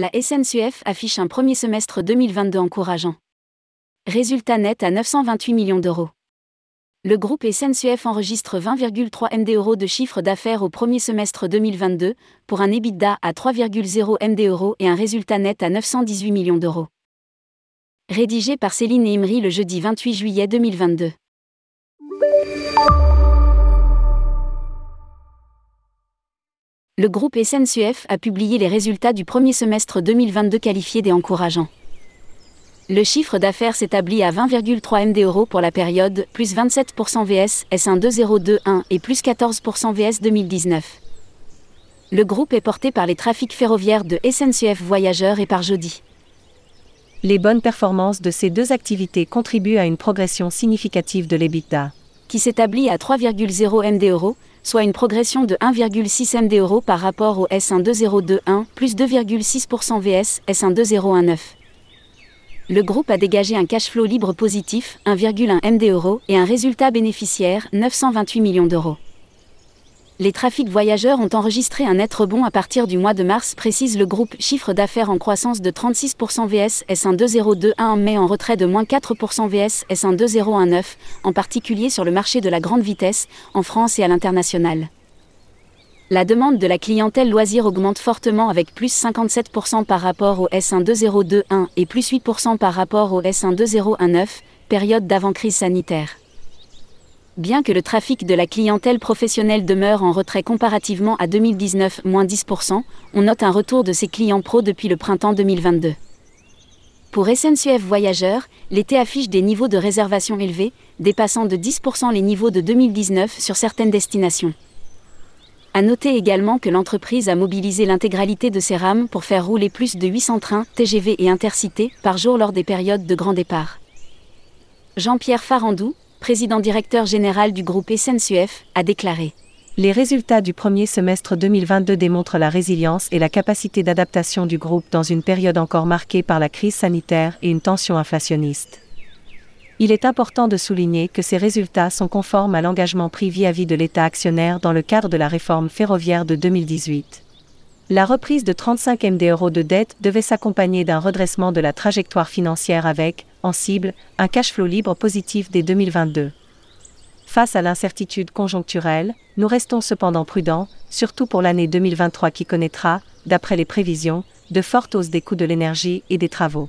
La SNCF affiche un premier semestre 2022 encourageant. Résultat net à 928 millions d'euros. Le groupe SNCF enregistre 20,3 MD de chiffre d'affaires au premier semestre 2022, pour un EBITDA à 3,0 MD euros et un résultat net à 918 millions d'euros. Rédigé par Céline Imri le jeudi 28 juillet 2022. Le groupe SNCF a publié les résultats du premier semestre 2022 qualifiés des encourageants. Le chiffre d'affaires s'établit à 20,3 MD euros pour la période, plus 27% VS S1 2021 et plus 14% VS 2019. Le groupe est porté par les trafics ferroviaires de SNCF Voyageurs et par Jody. Les bonnes performances de ces deux activités contribuent à une progression significative de l'EBITDA. Qui s'établit à 3,0 MD soit une progression de 1,6 MD par rapport au S1 2021, plus 2,6% VS S1 2019. Le groupe a dégagé un cash flow libre positif, 1,1 MD et un résultat bénéficiaire, 928 millions d'euros. Les trafics voyageurs ont enregistré un net rebond à partir du mois de mars, précise le groupe. Chiffre d'affaires en croissance de 36% VS S1 2021 en retrait de moins 4% VS S1 2019, en particulier sur le marché de la grande vitesse, en France et à l'international. La demande de la clientèle loisir augmente fortement avec plus 57% par rapport au S1 2021 et plus 8% par rapport au S1 2019, période d'avant-crise sanitaire. Bien que le trafic de la clientèle professionnelle demeure en retrait comparativement à 2019, moins 10%, on note un retour de ces clients pro depuis le printemps 2022. Pour SNCF Voyageurs, l'été affiche des niveaux de réservation élevés, dépassant de 10% les niveaux de 2019 sur certaines destinations. À noter également que l'entreprise a mobilisé l'intégralité de ses rames pour faire rouler plus de 800 trains, TGV et intercités par jour lors des périodes de grand départ. Jean-Pierre Farandou, président directeur général du groupe SNCF, a déclaré Les résultats du premier semestre 2022 démontrent la résilience et la capacité d'adaptation du groupe dans une période encore marquée par la crise sanitaire et une tension inflationniste il est important de souligner que ces résultats sont conformes à l'engagement pris vis-à-vis de l'État actionnaire dans le cadre de la réforme ferroviaire de 2018. La reprise de 35 MD euros de dette devait s'accompagner d'un redressement de la trajectoire financière avec, en cible, un cash flow libre positif dès 2022. Face à l'incertitude conjoncturelle, nous restons cependant prudents, surtout pour l'année 2023 qui connaîtra, d'après les prévisions, de fortes hausses des coûts de l'énergie et des travaux.